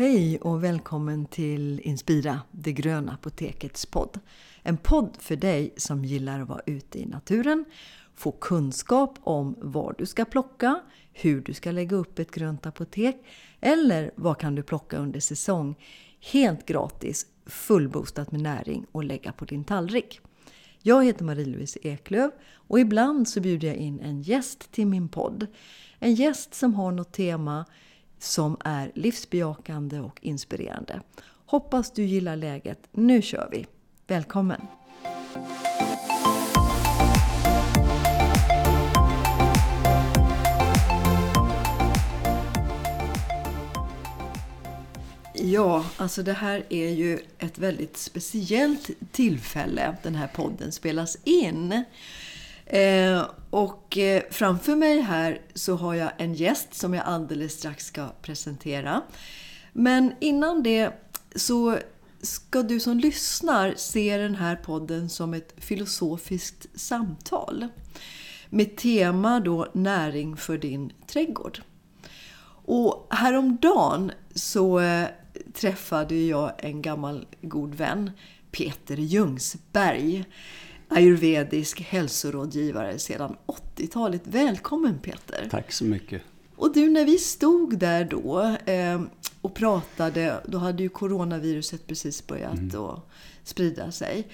Hej och välkommen till Inspira, det gröna apotekets podd. En podd för dig som gillar att vara ute i naturen, få kunskap om var du ska plocka, hur du ska lägga upp ett grönt apotek eller vad kan du plocka under säsong helt gratis, fullboostat med näring och lägga på din tallrik. Jag heter Marie-Louise Eklöf och ibland så bjuder jag in en gäst till min podd. En gäst som har något tema som är livsbejakande och inspirerande. Hoppas du gillar läget. Nu kör vi! Välkommen! Ja, alltså det här är ju ett väldigt speciellt tillfälle den här podden spelas in. Eh, och eh, framför mig här så har jag en gäst som jag alldeles strax ska presentera. Men innan det så ska du som lyssnar se den här podden som ett filosofiskt samtal. Med tema då näring för din trädgård. Och häromdagen så eh, träffade jag en gammal god vän, Peter Ljungsberg ayurvedisk hälsorådgivare sedan 80-talet. Välkommen Peter! Tack så mycket! Och du, när vi stod där då eh, och pratade, då hade ju coronaviruset precis börjat mm. att sprida sig.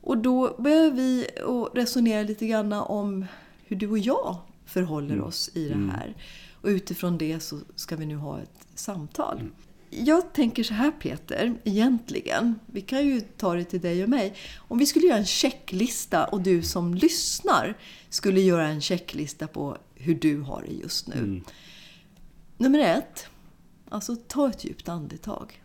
Och då började vi resonera lite grann om hur du och jag förhåller mm. oss i det mm. här. Och utifrån det så ska vi nu ha ett samtal. Mm jag tänker så här Peter, egentligen. Vi kan ju ta det till dig och mig. Om vi skulle göra en checklista och du som lyssnar skulle göra en checklista på hur du har det just nu. Mm. Nummer ett, alltså ta ett djupt andetag.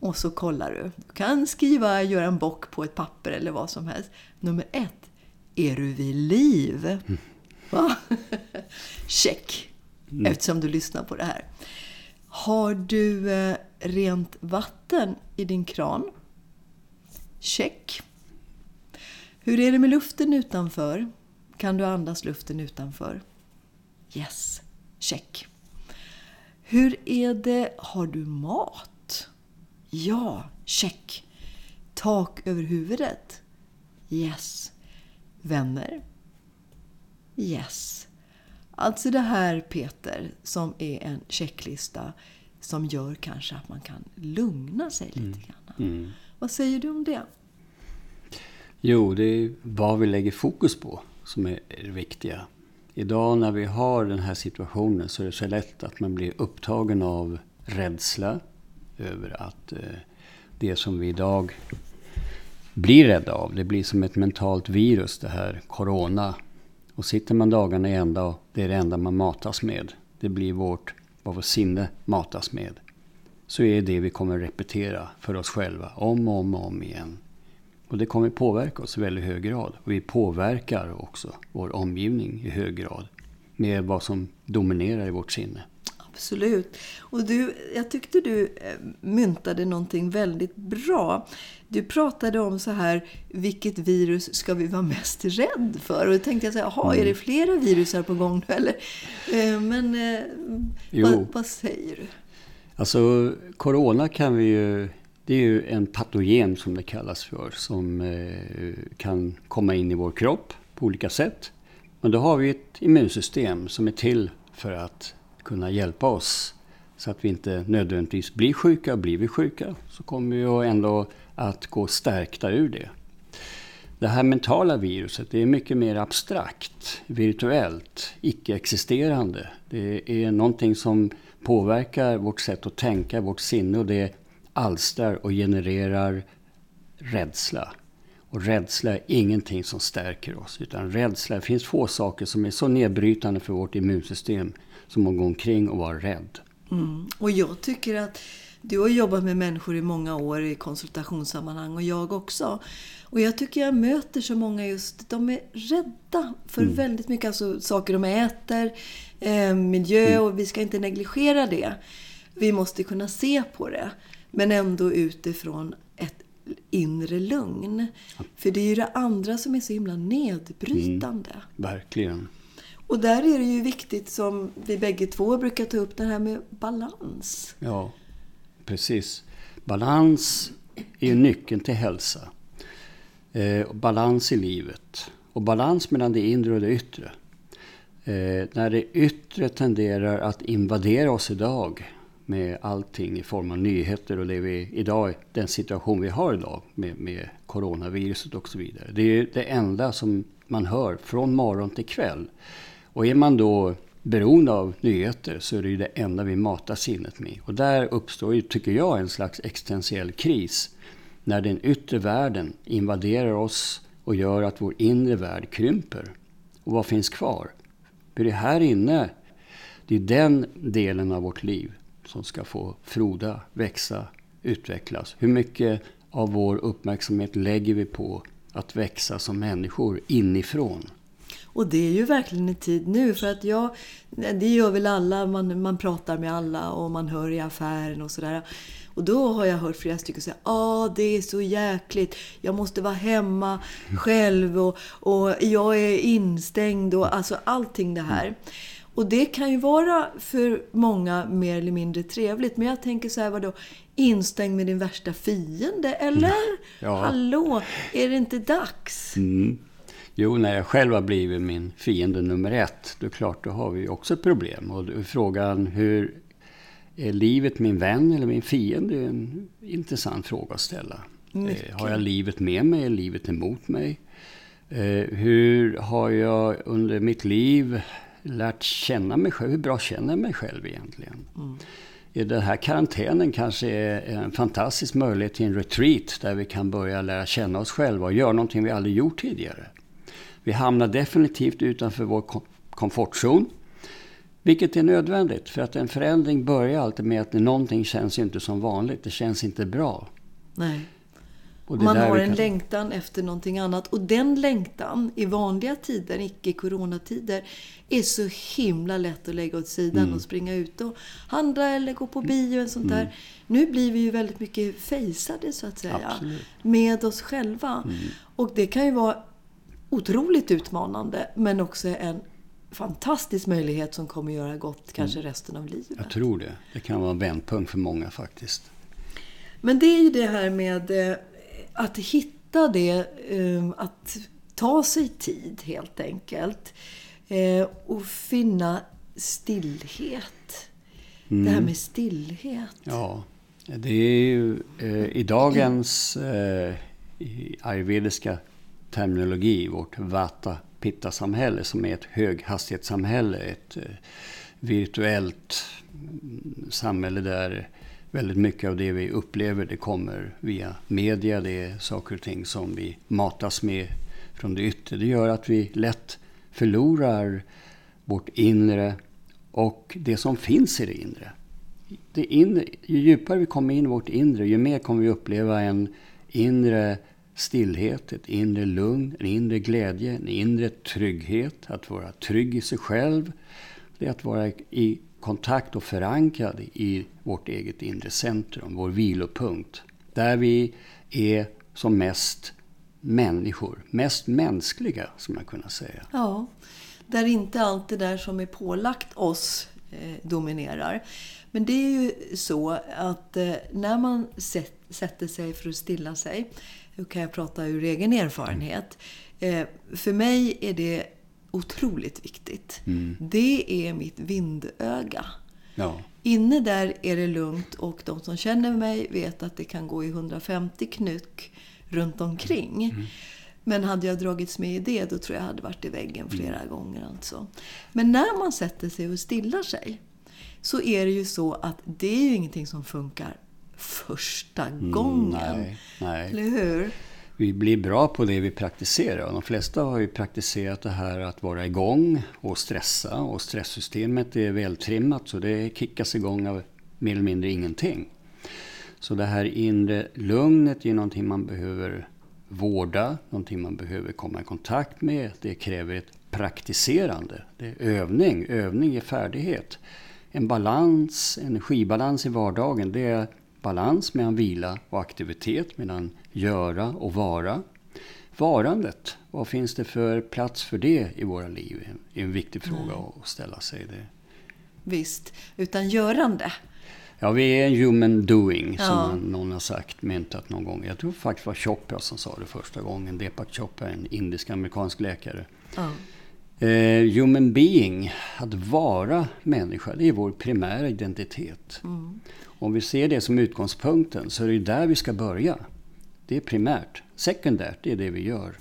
Och så kollar du. Du kan skriva, göra en bock på ett papper eller vad som helst. Nummer ett, är du vid liv? Mm. Check! Mm. Eftersom du lyssnar på det här. Har du eh, rent vatten i din kran? Check. Hur är det med luften utanför? Kan du andas luften utanför? Yes. Check. Hur är det, har du mat? Ja, check. Tak över huvudet? Yes. Vänner? Yes. Alltså det här Peter, som är en checklista som gör kanske att man kan lugna sig lite mm. grann. Mm. Vad säger du om det? Jo, det är vad vi lägger fokus på som är det viktiga. Idag när vi har den här situationen så är det så lätt att man blir upptagen av rädsla över att eh, det som vi idag blir rädda av, det blir som ett mentalt virus det här Corona och sitter man dagarna i ända och det är det enda man matas med. Det blir vårt, vad vårt sinne matas med. Så är det vi kommer repetera för oss själva om och om och om igen. Och det kommer påverka oss i väldigt hög grad. Och vi påverkar också vår omgivning i hög grad. Med vad som dominerar i vårt sinne. Absolut. Och du, jag tyckte du eh, myntade någonting väldigt bra. Du pratade om så här, vilket virus ska vi vara mest rädd för? Och då tänkte jag så här, jaha, är det mm. flera virusar på gång nu eller? Eh, men eh, vad, vad, säger du? Alltså, corona kan vi ju... Det är ju en patogen som det kallas för, som kan komma in i vår kropp på olika sätt. Men då har vi ett immunsystem som är till för att kunna hjälpa oss så att vi inte nödvändigtvis blir sjuka. Blir vi sjuka så kommer vi ändå att gå stärkta ur det. Det här mentala viruset det är mycket mer abstrakt, virtuellt, icke-existerande. Det är någonting som påverkar vårt sätt att tänka, vårt sinne och det alstrar och genererar rädsla. Och rädsla är ingenting som stärker oss. Utan rädsla, det finns få saker som är så nedbrytande för vårt immunsystem som att gå omkring och vara rädd. Mm. Och jag tycker att du har jobbat med människor i många år i konsultationssammanhang och jag också. Och jag tycker jag möter så många just, de är rädda för mm. väldigt mycket. Alltså saker de äter, eh, miljö mm. och vi ska inte negligera det. Vi måste kunna se på det. Men ändå utifrån ett inre lugn. För det är ju det andra som är så himla nedbrytande. Mm. Verkligen. Och där är det ju viktigt, som vi bägge två brukar ta upp, det här med balans. Ja, precis. Balans är ju nyckeln till hälsa. Eh, balans i livet. Och balans mellan det inre och det yttre. Eh, när det yttre tenderar att invadera oss idag med allting i form av nyheter och det vi idag, den situation vi har idag med, med coronaviruset och så vidare. Det är ju det enda som man hör från morgon till kväll. Och är man då beroende av nyheter så är det ju det enda vi matar sinnet med. Och där uppstår ju, tycker jag, en slags existentiell kris. När den yttre världen invaderar oss och gör att vår inre värld krymper. Och vad finns kvar? För det är här inne, det är den delen av vårt liv som ska få froda, växa, utvecklas. Hur mycket av vår uppmärksamhet lägger vi på att växa som människor inifrån? Och det är ju verkligen en tid nu. För att jag, det gör väl alla, man, man pratar med alla och man hör i affären och sådär. Och då har jag hört flera stycken säga ah det är så jäkligt. Jag måste vara hemma själv och, och jag är instängd och alltså allting det här. Och det kan ju vara för många mer eller mindre trevligt. Men jag tänker så här, vadå? Instängd med din värsta fiende? Eller? Ja. Hallå, är det inte dags? Mm. Jo, när jag själv har blivit min fiende nummer ett, då är klart, då har vi också problem. Och frågan hur är livet min vän eller min fiende? är en intressant fråga att ställa. Mycket. Eh, har jag livet med mig eller livet emot mig? Eh, hur har jag under mitt liv lärt känna mig själv? Hur bra känner jag mig själv egentligen? Mm. Den här karantänen kanske är en fantastisk möjlighet till en retreat där vi kan börja lära känna oss själva och göra någonting vi aldrig gjort tidigare. Vi hamnar definitivt utanför vår komfortzon. Vilket är nödvändigt, för att en förändring börjar alltid med att någonting känns inte som vanligt. Det känns inte bra. Nej. Man har en kan... längtan efter någonting annat. Och den längtan i vanliga tider, icke-coronatider, är så himla lätt att lägga åt sidan mm. och springa ut och handla eller gå på bio och sånt mm. där. Nu blir vi ju väldigt mycket fejsade så att säga. Absolut. Med oss själva. Mm. Och det kan ju vara otroligt utmanande men också en fantastisk möjlighet som kommer göra gott kanske mm. resten av livet. Jag tror det. Det kan vara en vändpunkt för många faktiskt. Men det är ju det här med eh, att hitta det, eh, att ta sig tid helt enkelt. Eh, och finna stillhet. Mm. Det här med stillhet. Ja, det är ju i dagens i ayurvediska terminologi, vårt vata pitta-samhälle som är ett höghastighetssamhälle. Ett eh, virtuellt mm, samhälle där väldigt mycket av det vi upplever det kommer via media. Det är saker och ting som vi matas med från det yttre. Det gör att vi lätt förlorar vårt inre och det som finns i det inre. Det inre ju djupare vi kommer in i vårt inre, ju mer kommer vi uppleva en inre stillhet, ett inre lugn, en inre glädje, en inre trygghet. Att vara trygg i sig själv. Det är att vara i kontakt och förankrad i vårt eget inre centrum, vår vilopunkt. Där vi är som mest människor, mest mänskliga, som man kunna säga. Ja, där inte allt det där som är pålagt oss eh, dominerar. Men det är ju så att eh, när man sätter sig för att stilla sig nu kan jag prata ur egen erfarenhet. Eh, för mig är det otroligt viktigt. Mm. Det är mitt vindöga. Ja. Inne där är det lugnt och de som känner mig vet att det kan gå i 150 knyck runt omkring. Mm. Men hade jag dragits med i det, då tror jag hade varit i väggen flera mm. gånger. Alltså. Men när man sätter sig och stillar sig, så är det ju så att det är ju ingenting som funkar första mm, gången. Mm, nej, nej. Eller hur? Vi blir bra på det vi praktiserar. De flesta har ju praktiserat det här att vara igång och stressa. Och stresssystemet är vältrimmat så det kickas igång av mer eller mindre ingenting. Så det här inre lugnet är någonting man behöver vårda, någonting man behöver komma i kontakt med. Det kräver ett praktiserande. Det är övning. Övning är färdighet. En balans, energibalans i vardagen, det är balans mellan vila och aktivitet, mellan göra och vara. varandet. Vad finns det för plats för det i våra liv? Det är en viktig fråga mm. att ställa sig. Det. Visst, utan görande. Ja, vi är en human doing, som ja. någon har sagt, myntat någon gång. Jag tror faktiskt det var Chopra som sa det första gången. Deepak Chopra, en indisk-amerikansk läkare. Ja. Eh, human being, att vara människa, det är vår primära identitet. Mm. Om vi ser det som utgångspunkten så är det där vi ska börja. Det är primärt. Sekundärt, det är det vi gör.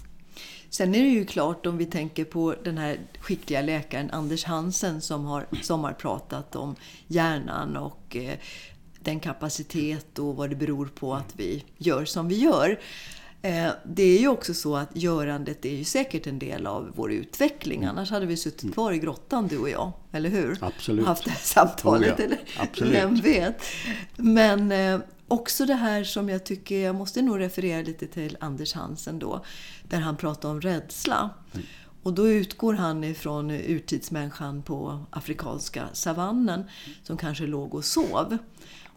Sen är det ju klart om vi tänker på den här skickliga läkaren Anders Hansen som har sommarpratat om hjärnan och eh, den kapacitet och vad det beror på att vi gör som vi gör. Eh, det är ju också så att görandet är ju säkert en del av vår utveckling. Mm. Annars hade vi suttit mm. kvar i grottan du och jag. Eller hur? Absolut. Haft det här samtalet. Oh ja. eller? Absolut. Vem vet? Men eh, också det här som jag tycker, jag måste nog referera lite till Anders Hansen då. Där han pratar om rädsla. Mm. Och då utgår han ifrån urtidsmänniskan på afrikanska savannen. Som kanske låg och sov.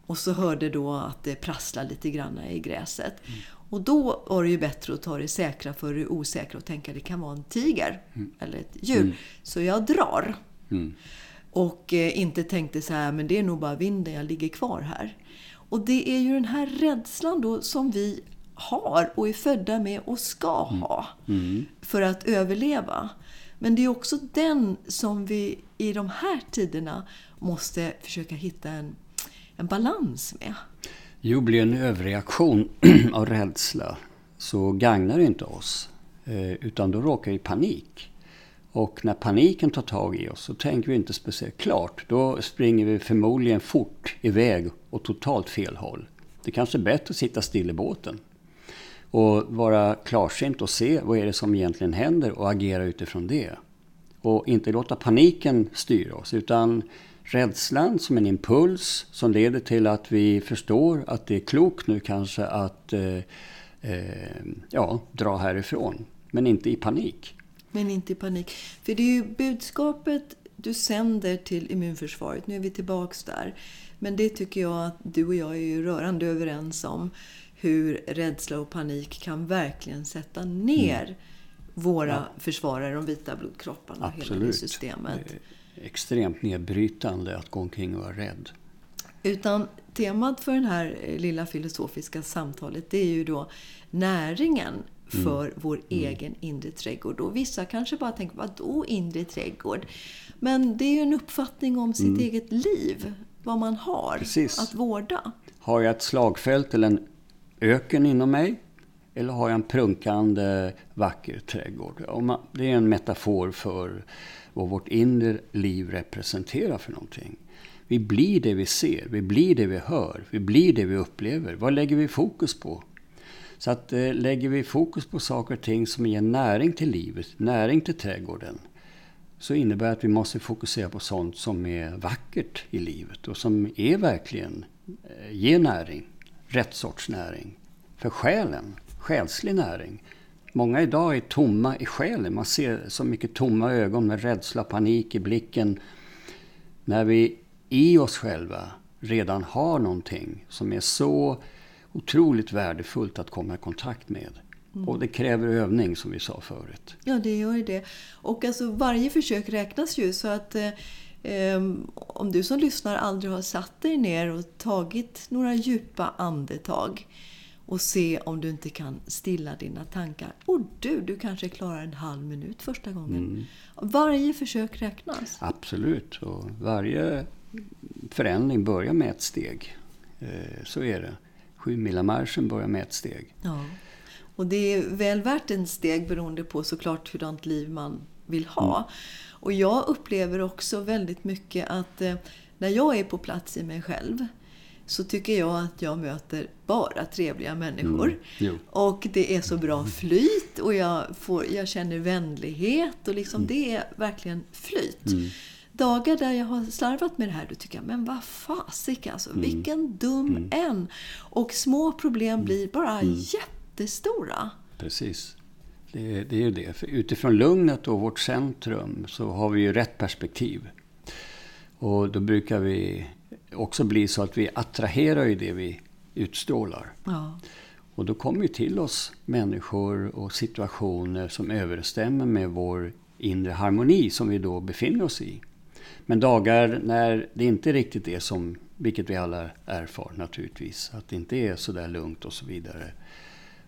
Och så hörde då att det prasslade lite grann i gräset. Mm. Och då var det ju bättre att ta det säkra för det osäkra och tänka att det kan vara en tiger mm. eller ett djur. Mm. Så jag drar. Mm. Och eh, inte tänkte så här, men det är nog bara vinden, jag ligger kvar här. Och det är ju den här rädslan då som vi har och är födda med och ska mm. ha mm. för att överleva. Men det är också den som vi i de här tiderna måste försöka hitta en, en balans med. Jo, blir en överreaktion av rädsla så gagnar det inte oss. Eh, utan då råkar vi i panik. Och när paniken tar tag i oss så tänker vi inte speciellt klart. Då springer vi förmodligen fort iväg åt totalt fel håll. Det kanske är bättre att sitta still i båten och vara klarsynt och se vad är det som egentligen händer och agera utifrån det. Och inte låta paniken styra oss utan rädslan som en impuls som leder till att vi förstår att det är klokt nu kanske att eh, eh, ja, dra härifrån. Men inte i panik. Men inte i panik. För det är ju budskapet du sänder till immunförsvaret. Nu är vi tillbaks där. Men det tycker jag att du och jag är ju rörande överens om. Hur rädsla och panik kan verkligen sätta ner mm. våra ja. försvarare, de vita blodkropparna och hela det systemet extremt nedbrytande att gå omkring och vara rädd. Utan temat för det här lilla filosofiska samtalet det är ju då näringen mm. för mm. vår egen inre trädgård. Och vissa kanske bara tänker, vad då inre trädgård? Men det är ju en uppfattning om sitt mm. eget liv, vad man har Precis. att vårda. Har jag ett slagfält eller en öken inom mig? Eller har jag en prunkande vacker trädgård? Det är en metafor för vad vårt inre liv representerar för någonting. Vi blir det vi ser, vi blir det vi hör, vi blir det vi upplever. Vad lägger vi fokus på? Så att eh, lägger vi fokus på saker och ting som ger näring till livet, näring till trädgården, så innebär det att vi måste fokusera på sånt som är vackert i livet och som är verkligen eh, ger näring, rätt sorts näring. För själen, själslig näring. Många idag är tomma i själen. Man ser så mycket tomma ögon med rädsla, panik i blicken. När vi i oss själva redan har någonting som är så otroligt värdefullt att komma i kontakt med. Mm. Och det kräver övning som vi sa förut. Ja, det gör det. Och alltså varje försök räknas ju. Så att eh, ehm, om du som lyssnar aldrig har satt dig ner och tagit några djupa andetag och se om du inte kan stilla dina tankar. Och du, du kanske klarar en halv minut första gången. Mm. Varje försök räknas. Absolut. Och varje förändring börjar med ett steg. Eh, så är det. Sjumilamarschen börjar med ett steg. Ja. Och det är väl värt en steg beroende på såklart hurdant liv man vill ha. Mm. Och jag upplever också väldigt mycket att eh, när jag är på plats i mig själv så tycker jag att jag möter bara trevliga människor. Mm. Och det är så bra flyt och jag, får, jag känner vänlighet och liksom mm. det är verkligen flyt. Mm. Dagar där jag har slarvat med det här, då tycker jag, men vad fasiken alltså, mm. vilken dum mm. en! Och små problem mm. blir bara jättestora. Precis. Det, det är ju det. För utifrån lugnet och vårt centrum så har vi ju rätt perspektiv. Och då brukar vi också bli så att vi attraherar ju det vi utstrålar. Ja. Och då kommer ju till oss människor och situationer som överensstämmer med vår inre harmoni som vi då befinner oss i. Men dagar när det inte riktigt är som, vilket vi alla erfar naturligtvis, att det inte är så där lugnt och så vidare.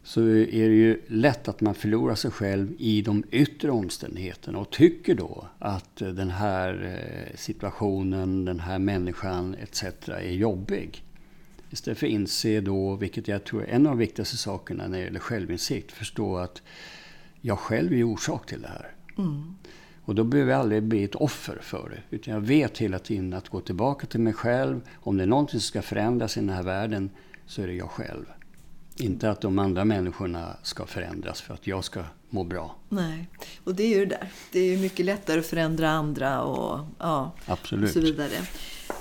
Så är det ju lätt att man förlorar sig själv i de yttre omständigheterna och tycker då att den här eh, situationen, den här människan etc. är jobbig. Istället för att inse då, vilket jag tror är en av de viktigaste sakerna när det gäller självinsikt, förstå att jag själv är orsak till det här. Mm. Och då behöver jag aldrig bli ett offer för det. Utan jag vet hela tiden att gå tillbaka till mig själv. Om det är någonting som ska förändras i den här världen så är det jag själv. Inte att de andra människorna ska förändras för att jag ska må bra. Nej, och det är ju det där. Det är ju mycket lättare att förändra andra och, ja, Absolut. och så vidare.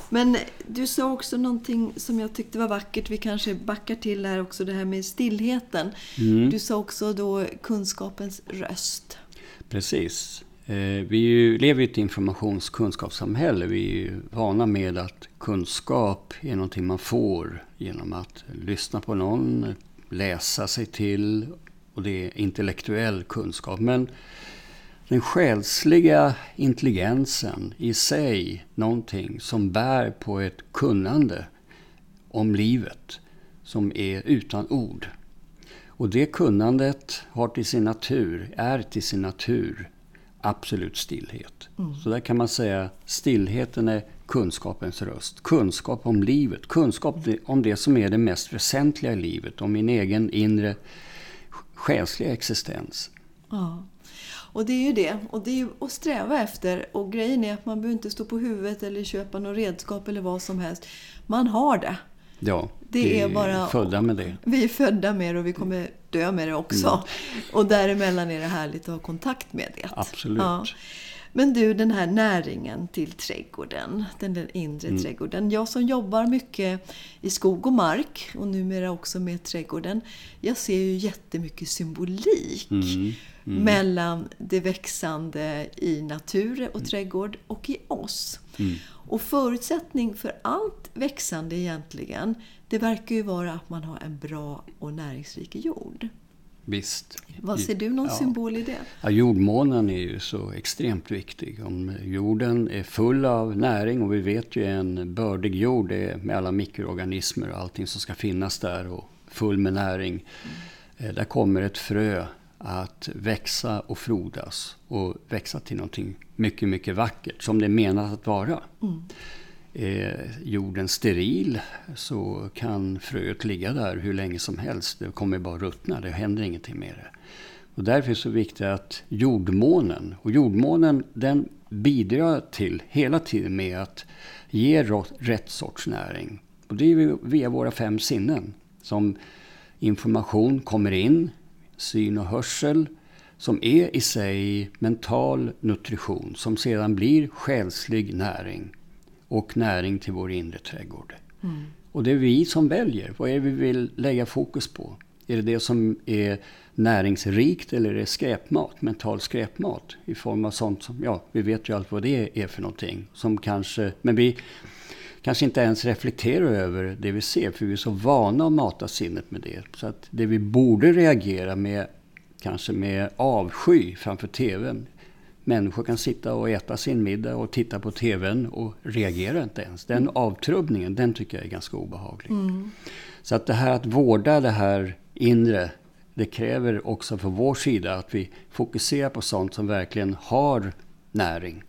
Men du sa också någonting som jag tyckte var vackert. Vi kanske backar till här också, det här med stillheten. Mm. Du sa också då kunskapens röst. Precis. Eh, vi lever i ett informationskunskapssamhälle. Vi är vana med att kunskap är någonting man får genom att lyssna på någon, läsa sig till och det är intellektuell kunskap. Men den själsliga intelligensen i sig någonting som bär på ett kunnande om livet som är utan ord. Och det kunnandet har till sin natur, är till sin natur absolut stillhet. Mm. Så där kan man säga stillheten är kunskapens röst. Kunskap om livet, kunskap om det som är det mest väsentliga i livet, om min egen inre själsliga existens. Ja. Och det är ju det. Och det är ju att sträva efter. Och grejen är att man behöver inte stå på huvudet eller köpa något redskap eller vad som helst. Man har det. Ja, det vi är, bara, födda med det. Vi är födda med det och vi kommer dö med det också. Mm. Och däremellan är det härligt att ha kontakt med det. Absolut. Ja. Men du, den här näringen till trädgården, den där inre mm. trädgården. Jag som jobbar mycket i skog och mark och numera också med trädgården. Jag ser ju jättemycket symbolik mm. Mm. mellan det växande i natur och mm. trädgård och i oss. Och förutsättning för allt växande egentligen, det verkar ju vara att man har en bra och näringsrik jord. Visst. Vad ser du någon ja. symbol i det? Ja, jordmånen är ju så extremt viktig. Om jorden är full av näring och vi vet ju en bördig jord är med alla mikroorganismer och allting som ska finnas där och full med näring. Mm. Där kommer ett frö att växa och frodas och växa till någonting mycket, mycket vackert som det är menat att vara. Mm. Är jorden steril så kan fröet ligga där hur länge som helst. Det kommer bara ruttna, det händer ingenting med det. Och därför är det så viktigt att jordmånen, och jordmånen den bidrar till hela tiden med att ge rätt sorts näring. Och det är via våra fem sinnen som information kommer in, syn och hörsel, som är i sig mental nutrition som sedan blir själslig näring och näring till vår inre trädgård. Mm. Och det är vi som väljer. Vad är det vi vill lägga fokus på? Är det det som är näringsrikt eller är det skräpmat, mental skräpmat i form av sånt som, ja, vi vet ju allt vad det är för någonting. Som kanske, men vi kanske inte ens reflekterar över det vi ser för vi är så vana att mata sinnet med det. Så att det vi borde reagera med, kanske med avsky framför TVn, människor kan sitta och äta sin middag och titta på TVn och reagera inte ens. Den mm. avtrubbningen, den tycker jag är ganska obehaglig. Mm. Så att det här att vårda det här inre, det kräver också från vår sida att vi fokuserar på sånt som verkligen har näring.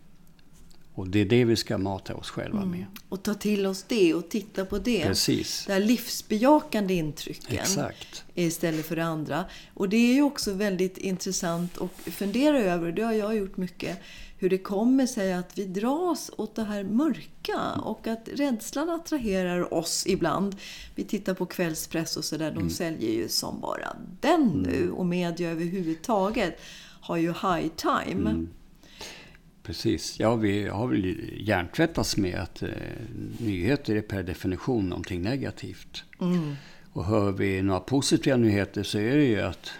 Och det är det vi ska mata oss själva mm. med. Och ta till oss det och titta på det. Precis. Det här livsbejakande intrycken. Exakt. Istället för det andra. Och det är ju också väldigt intressant att fundera över, det har jag gjort mycket, hur det kommer sig att vi dras åt det här mörka och att rädslan attraherar oss ibland. Vi tittar på kvällspress och sådär, de mm. säljer ju som bara den nu mm. och media överhuvudtaget har ju high time. Mm. Precis. Ja, vi har väl hjärntvättats med att eh, nyheter är per definition någonting negativt. Mm. Och hör vi några positiva nyheter så är det ju att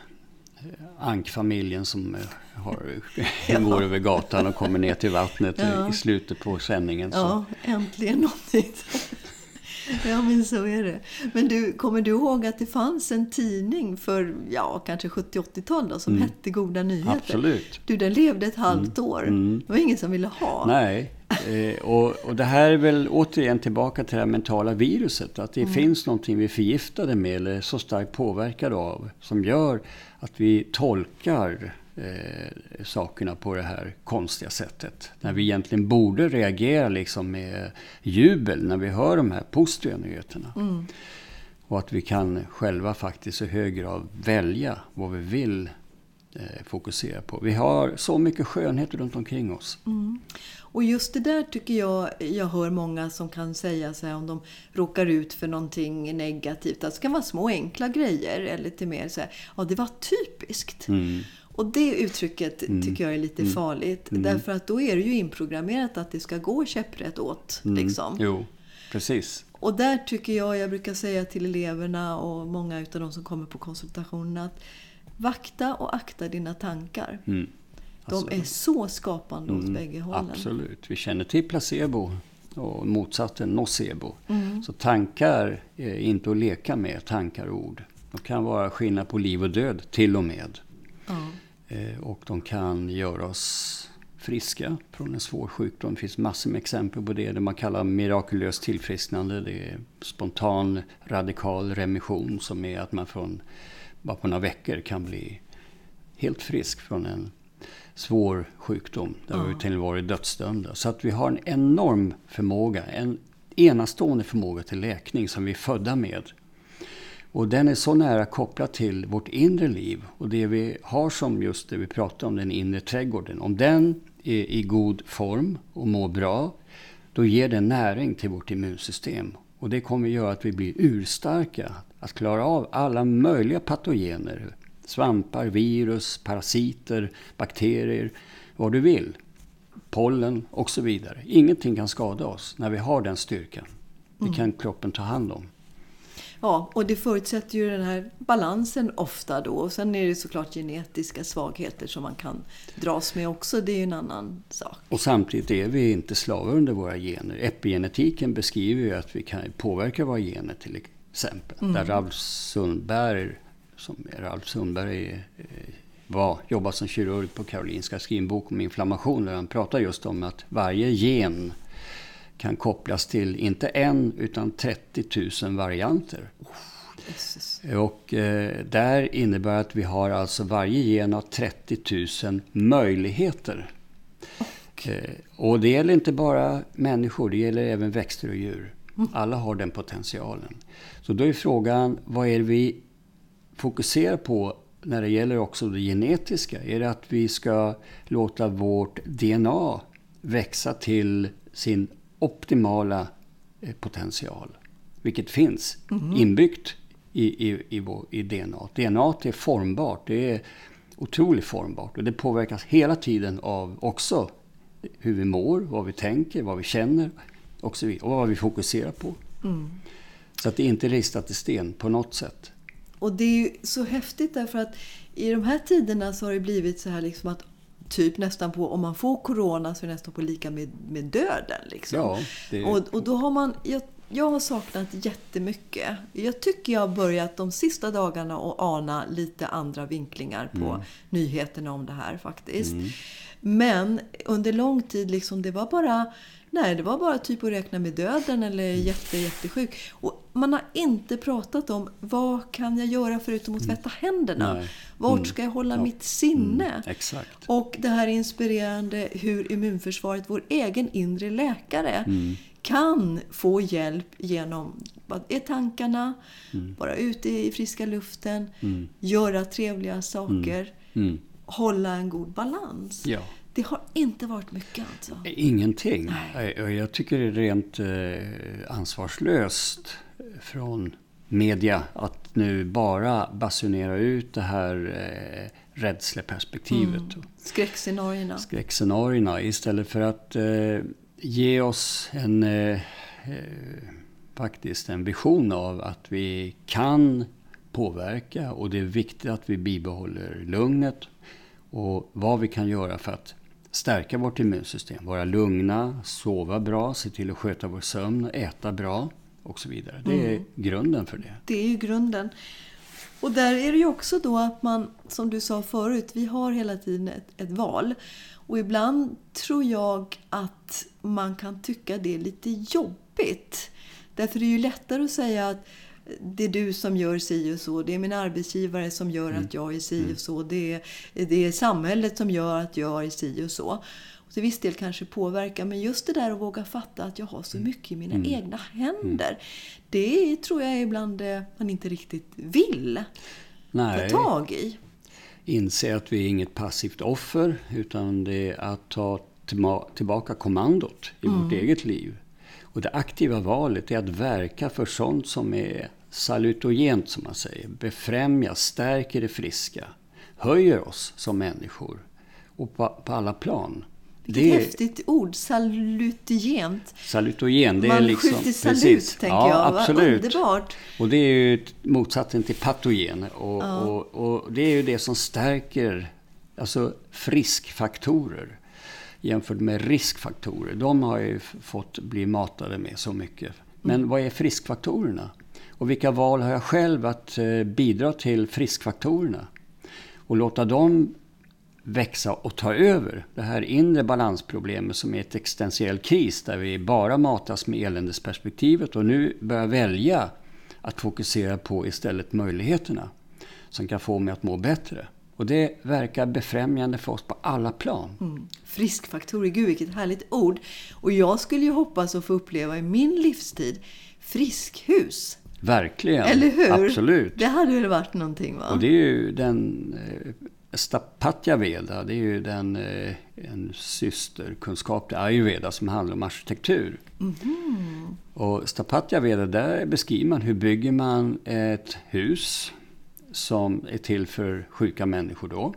eh, ankfamiljen som eh, har, ja. går över gatan och kommer ner till vattnet ja. i slutet på sändningen. Så. Ja, äntligen någonting. Ja, men så är det. Men du, kommer du ihåg att det fanns en tidning för, ja, kanske 70-80-tal då, som Mm. hette Goda Nyheter? Absolut. Du, den levde ett halvt år. Mm. Det var ingen som ville ha. Nej, eh, och, och det här är väl återigen tillbaka till det här mentala viruset. Att det finns någonting vi är förgiftade med eller så starkt påverkade av som gör att vi tolkar eh, sakerna på det här konstiga sättet. När vi egentligen borde reagera liksom med jubel när vi hör de här positiva nyheterna. Mm. Och att vi kan själva faktiskt i hög grad välja vad vi vill eh, fokusera på. Vi har så mycket skönhet runt omkring oss. Och just det där tycker jag, jag hör många som kan säga så här om de råkar ut för någonting negativt. Att det kan vara små enkla grejer eller lite mer så här, ja det var typiskt. Mm. Och det uttrycket tycker jag är lite Mm. farligt. Därför att då är det ju inprogrammerat att det ska gå käpprätt åt. Mm. Liksom. Jo, precis. Och där tycker jag, jag brukar säga till eleverna och många utav de som kommer på konsultationen att vakta och akta dina tankar. Mm. De är så skapande åt Mm, bägge hållen. Absolut. Vi känner till placebo och motsatsen nocebo. Mm. Så tankar är inte att leka med, tankar och ord. De kan vara skillnad på liv och död, till och med. Eh, Och de kan göra oss friska från en svår sjukdom. Det finns massor med exempel på det. Det man kallar mirakulöst tillfrisknande. Det är spontan radikal remission som är att man från bara på några veckor kan bli helt frisk från en svår sjukdom där Ja. vi till och med varit dödsdömda. Så att vi har en enorm förmåga, en enastående förmåga till läkning som vi är födda med. Och den är så nära kopplad till vårt inre liv och det vi har som just det vi pratar om, den inre trädgården. Om den är i god form och mår bra, då ger den näring till vårt immunsystem. Och det kommer göra att vi blir urstarka, att klara av alla möjliga patogener. Svampar, virus, parasiter, bakterier, vad du vill. Pollen och så vidare. Ingenting kan skada oss när vi har den styrkan. Det kan kroppen ta hand om. Ja, och det förutsätter ju den här balansen ofta då. Och sen är det såklart genetiska svagheter som man kan dras med också. Det är ju en annan sak. Och samtidigt är vi inte slavar under våra gener. Epigenetiken beskriver ju att vi kan påverka våra gener till exempel. Där Ralf Sundberg, som Ralf Sundberg eh, var, jobbar som kirurg på Karolinska, skrev en bok om inflammation där han pratar just om att varje gen kan kopplas till inte en utan 30 000 varianter. Jesus. Och eh, där innebär att vi har alltså varje gen har 30 000 möjligheter. Eh, och det gäller inte bara människor, det gäller även växter och djur. Alla har den potentialen. Så då är frågan, vad är det vi fokuserar på när det gäller också det genetiska? Är det att vi ska låta vårt DNA växa till sin optimala eh, potential? Vilket finns inbyggt i, i, i, vår, i DNA. DNA är formbart. Det är otroligt formbart. Och det påverkas hela tiden av också hur vi mår, vad vi tänker, vad vi känner och så vidare. Och vad vi fokuserar på. Så att det är inte ristat i sten på något sätt. Och det är ju så häftigt därför att i de här tiderna så har det blivit så här liksom att typ nästan på, om man får corona så är det nästan på lika med, med döden. Liksom. Ja, det- och, och då har man, jag, jag har saknat jättemycket. Jag tycker jag har börjat de sista dagarna att ana lite andra vinklingar på Mm. nyheterna om det här faktiskt. Men under lång tid, liksom, det var bara Nej, det var bara typ att räkna med döden eller jätte, jättesjuk. Och man har inte pratat om vad kan jag göra förutom att tvätta händerna? Mm. Nej. Vart Mm. ska jag hålla Ja. mitt sinne? Mm. Och det här inspirerande hur immunförsvaret, vår egen inre läkare, Mm. kan få hjälp genom vad är tankarna, Mm. vara ute i friska luften, göra trevliga saker, Mm. hålla en god balans. Ja. Det har inte varit mycket alltså. Ingenting. Jag, jag tycker det är rent eh, ansvarslöst från media att nu bara basunera ut det här eh, rädsleperspektivet. och Skräckscenarierna. skräckscenarierna istället för att eh, ge oss en, eh, faktiskt en vision av att vi kan påverka och det är viktigt att vi bibehåller lugnet och vad vi kan göra för att stärka vårt immunsystem. Vara lugna, sova bra, se till att sköta vår sömn, äta bra och så vidare. Det är Mm. grunden för det. Det är ju grunden. Och där är det ju också då att man, som du sa förut, vi har hela tiden ett, ett val. Och ibland tror jag att man kan tycka det är lite jobbigt. Därför är det ju lättare att säga att det är du som gör si och så. Det är min arbetsgivare som gör att jag är si och så. Det är, det är samhället som gör att jag är si och så. Och till viss del kanske påverkar, men just det där att våga fatta att jag har så mycket i mina egna händer. Det tror jag är ibland det man inte riktigt vill ta Nej, tag i. inse att vi är inget passivt offer utan det är att ta tillbaka kommandot i vårt eget liv. Och det aktiva valet är att verka för sånt som är salutogent som man säger. Befrämja, stärker det friska, höjer oss som människor och på, på alla plan. Vilket det är häftigt ord, salutogent. salutogen. Det är Man liksom, skjuter salut, precis. tänker ja, jag. Absolut. underbart. Och det är ju motsatsen till patogen. Och, och, och det är ju det som stärker alltså friskfaktorer jämfört med riskfaktorer. De har ju fått bli matade med så mycket. Men vad är friskfaktorerna? Och vilka val har jag själv att eh, bidra till friskfaktorerna? Och låta dem växa och ta över det här inre balansproblemet som är ett existentiell kris där vi bara matas med eländesperspektivet och nu börjar välja att fokusera på istället möjligheterna som kan få mig att må bättre. Och det verkar befrämjande för oss på alla plan. Mm. Friskfaktorer, gud vilket härligt ord. Och jag skulle ju hoppas att få uppleva i min livstid friskhus. Verkligen. Eller hur? Absolut. Det hade väl varit någonting va? Och det är ju den eh, Stapatya Veda, det är ju den, eh, en systerkunskap till ayurveda som handlar om arkitektur. Och Stapatya Veda, där beskriver man hur bygger man ett hus som är till för sjuka människor då.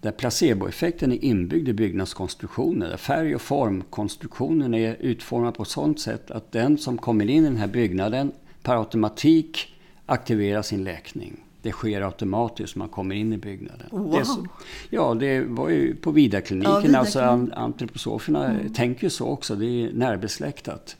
Där placeboeffekten är inbyggd i byggnadskonstruktionen. Där färg och formkonstruktionen är utformad på ett sådant sätt att den som kommer in i den här byggnaden per automatik aktiverar sin läkning. Det sker automatiskt man kommer in i byggnaden. Wow. Det så, ja, det var ju på Vidarkliniken. Ja, Vidarkliniken. Alltså an- antroposoferna tänker ju så också. Det är närbesläktat.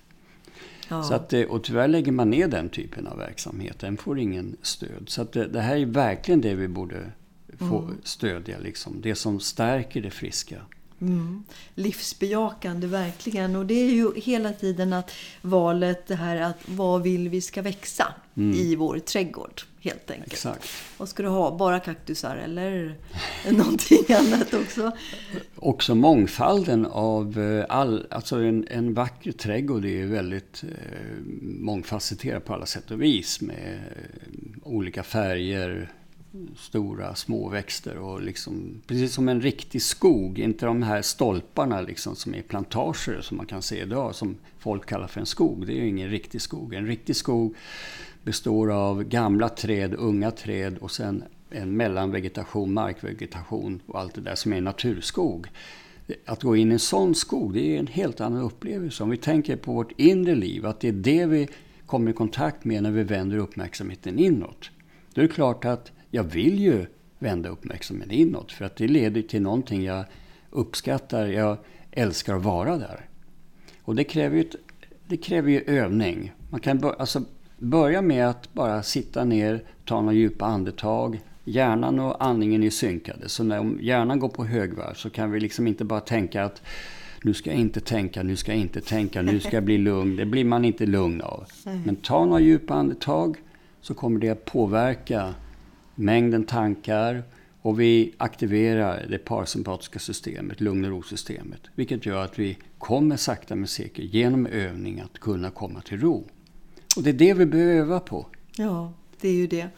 ja. Så att, eh, och tyvärr lägger man ner den typen av verksamhet. Den får ingen stöd. Så att det, det här är verkligen det vi borde få stödja. Liksom. Det som stärker det friska. Mm. Livsbejakande, verkligen. Och det är ju hela tiden att valet, det här att vad vill vi ska växa i vår trädgård, helt enkelt. Exakt. Vad ska du ha? Bara kaktusar eller någonting annat också? Också mångfalden av eh, all, alltså en, en vacker trädgård är väldigt eh, mångfacetterad på alla sätt och vis med eh, olika färger, stora småväxter och liksom precis som en riktig skog, inte de här stolparna liksom som är plantager som man kan se idag som folk kallar för en skog. Det är ju ingen riktig skog. En riktig skog består av gamla träd, unga träd och sen en mellanvegetation, markvegetation och allt det där som är naturskog. Att gå in i en sån skog, det är en helt annan upplevelse. Om vi tänker på vårt inre liv, att det är det vi kommer i kontakt med när vi vänder uppmärksamheten inåt. Då är det klart att jag vill ju vända uppmärksamheten inåt för att det leder till någonting jag uppskattar, jag älskar att vara där. Och det kräver ju, ett, det kräver ju övning. Man kan bör, alltså börja med att bara sitta ner, ta några djupa andetag. Hjärnan och andningen är synkade. Så när hjärnan går på högvarv så kan vi liksom inte bara tänka att nu ska jag inte tänka, nu ska jag inte tänka, nu ska jag bli lugn. Det blir man inte lugn av. Men ta några djupa andetag så kommer det att påverka mängden tankar och vi aktiverar det parasympatiska systemet, lugn och ro-systemet. Vilket gör att vi kommer sakta men säkert genom övning att kunna komma till ro. Och det är det vi behöver öva på. Ja, det är ju det.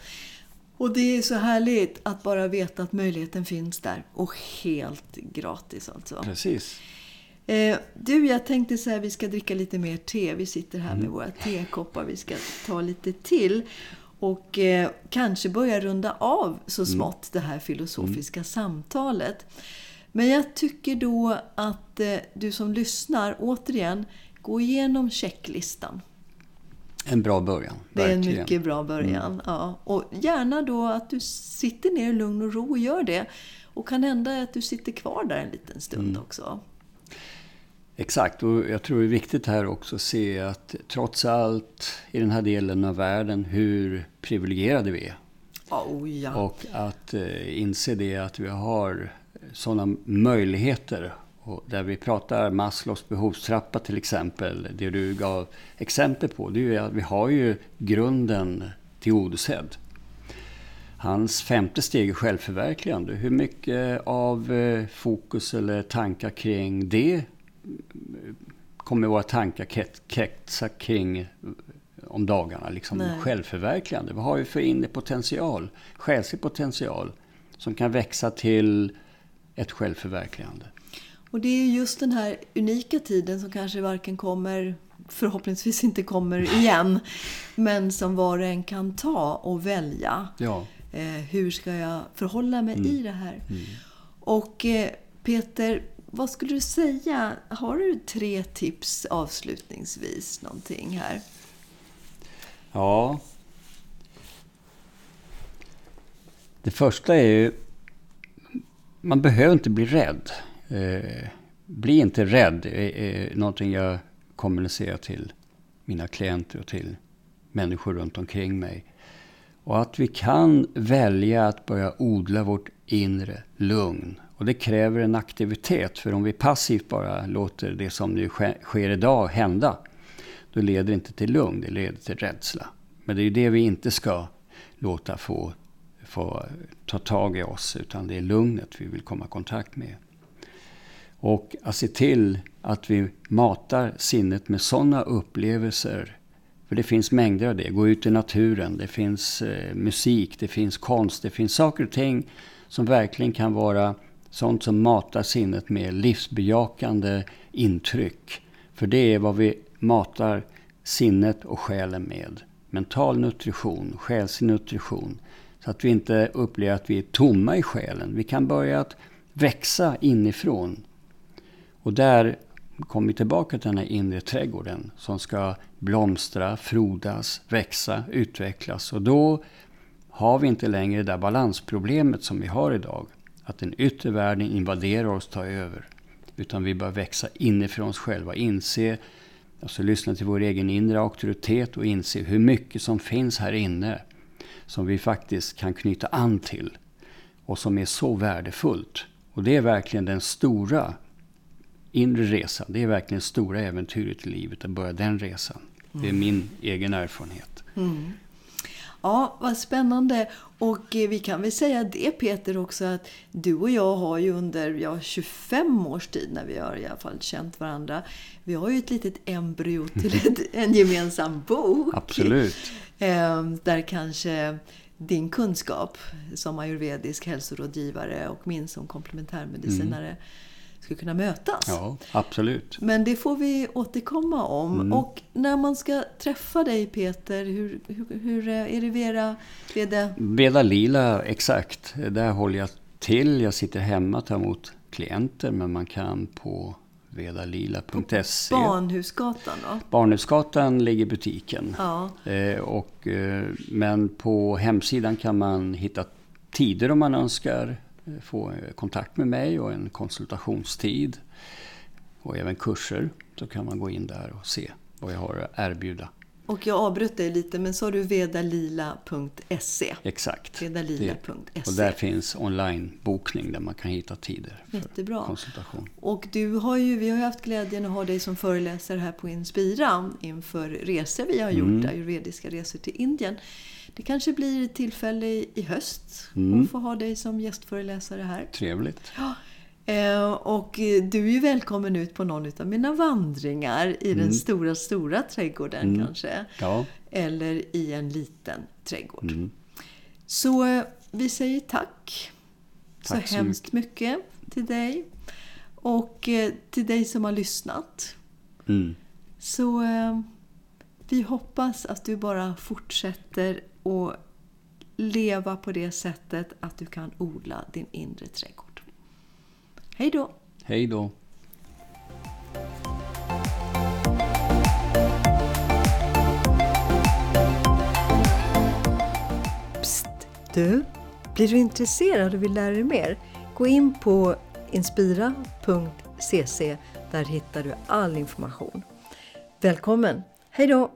Och det är så härligt att bara veta att möjligheten finns där. Och helt gratis alltså. Precis. Eh, du, jag tänkte så här, vi ska dricka lite mer te. Vi sitter här med våra tekoppar. Vi ska ta lite till. Och eh, kanske börja runda av så smått det här filosofiska samtalet. Men jag tycker då att eh, du som lyssnar, återigen, gå igenom checklistan. En bra början. Det är en mycket bra början. Ja. Och gärna då att du sitter ner i lugn och ro och gör det. Och kan hända att du sitter kvar där en liten stund också. Exakt, och jag tror det är viktigt här också att se att trots allt i den här delen av världen hur privilegierade vi är. Oh, ja. Och att eh, inse det att vi har sådana möjligheter. Och där vi pratar Maslows behovstrappa till exempel. Det du gav exempel på. Det är ju att vi har ju grunden tillgodosedd. Hans femte steg är självförverkligande. Hur mycket av eh, fokus eller tankar kring det kommer våra tankar kretsa kring eh, om dagarna? Liksom Nej. självförverkligande. Vad har vi för inre potential? Själslig potential som kan växa till ett självförverkligande. Och det är just den här unika tiden som kanske varken kommer, förhoppningsvis inte kommer igen, men som var och en kan ta och välja. Ja. Eh, hur ska jag förhålla mig mm. i det här? Mm. Och eh, Peter, vad skulle du säga? Har du tre tips avslutningsvis? Någonting här? Ja. Det första är ju... Man behöver inte bli rädd. Eh, bli inte rädd. är, är någonting jag kommunicerar till mina klienter och till människor runt omkring mig. Och att vi kan välja att börja odla vårt inre lugn. Och det kräver en aktivitet. För om vi passivt bara låter det som nu sker idag hända. Då leder det inte till lugn, det leder till rädsla. Men det är det vi inte ska låta få, få ta tag i oss. Utan det är lugnet vi vill komma i kontakt med. Och att se till att vi matar sinnet med sådana upplevelser för det finns mängder av det. Gå ut i naturen, det finns eh, musik, det finns konst, det finns saker och ting som verkligen kan vara sånt som matar sinnet med livsbejakande intryck. För det är vad vi matar sinnet och själen med. Mental nutrition, själslig nutrition. Så att vi inte upplever att vi är tomma i själen. Vi kan börja att växa inifrån. Och där kommer vi tillbaka till den här inre trädgården som ska blomstra, frodas, växa, utvecklas. Och då har vi inte längre det där balansproblemet som vi har idag. Att den yttre världen invaderar oss, tar över. Utan vi bör växa inifrån oss själva, inse, alltså lyssna till vår egen inre auktoritet och inse hur mycket som finns här inne. Som vi faktiskt kan knyta an till. Och som är så värdefullt. Och det är verkligen den stora inre resan. Det är verkligen stora äventyret i livet, att börja den resan. Det är min egen erfarenhet. Mm. Ja, vad spännande. Och eh, vi kan väl säga det Peter också att du och jag har ju under ja, 25 års tid när vi har i alla fall känt varandra. Vi har ju ett litet embryo till ett, en gemensam bok. Absolut. Ehm, där kanske din kunskap som ayurvedisk hälsorådgivare och min som komplementärmedicinare mm skulle kunna mötas. Ja, absolut. Men det får vi återkomma om. Mm. Och när man ska träffa dig Peter, hur, hur, hur är det Vera? Veda? Veda Lila, exakt. Där håller jag till. Jag sitter hemma och tar emot klienter, men man kan på vedalila.se. Barnhusgatan då? Barnhusgatan ligger butiken. Ja. Eh, och, eh, men på hemsidan kan man hitta tider om man önskar få kontakt med mig och en konsultationstid. Och även kurser. Så kan man gå in där och se vad jag har att erbjuda. Och jag avbröt dig lite, men sa du vedalila.se? Exakt. Vedalila.se. Och där finns onlinebokning där man kan hitta tider för Jättebra. konsultation. Och du har ju, vi har ju haft glädjen att ha dig som föreläsare här på Inspira inför resor vi har gjort, mm. ayurvediska resor till Indien. Det kanske blir ett tillfälle i höst mm. att få ha dig som gästföreläsare här. Trevligt. Ja. Eh, och du är ju välkommen ut på någon av mina vandringar i mm. den stora, stora trädgården mm. kanske. Ja. Eller i en liten trädgård. Mm. Så eh, vi säger tack, tack så, så hemskt mycket. mycket till dig. Och eh, till dig som har lyssnat. Mm. Så vi hoppas att du bara fortsätter och leva på det sättet att du kan odla din inre trädgård. Hej då! Hej då! Psst! Du, blir du intresserad och vill lära dig mer? Gå in på inspira.cc Där hittar du all information. Välkommen! Hej då!